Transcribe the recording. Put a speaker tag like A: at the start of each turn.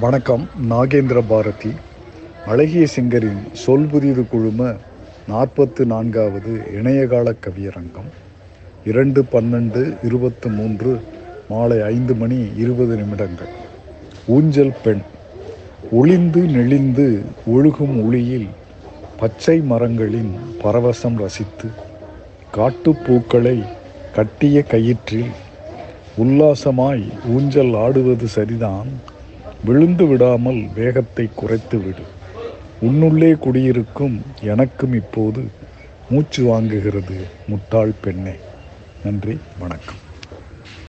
A: வணக்கம் நாகேந்திர பாரதி. அழகிய சிங்கரின் சொல் புதிது குழும நாற்பத்து நான்காவது இணையகால கவியரங்கம். இரண்டு பன்னெண்டு இருபத்து மூன்று மாலை ஐந்து மணி இருபது நிமிடங்கள். ஊஞ்சல் பெண். ஒளிந்து நெளிந்து ஒழுகும் ஒளியில் பச்சை மரங்களின் பரவசம் ரசித்து காட்டுப்பூக்களை கட்டிய கயிற்றில் உல்லாசமாய் ஊஞ்சல் ஆடுவது சரிதான். விழுந்து விடாமல் வேகத்தை குறைத்து விடு. உன்னுள்ளே குடியிருக்கும் எனக்கும் இப்போது மூச்சு வாங்குகிறது முட்டாள் பெண்ணே. நன்றி வணக்கம்.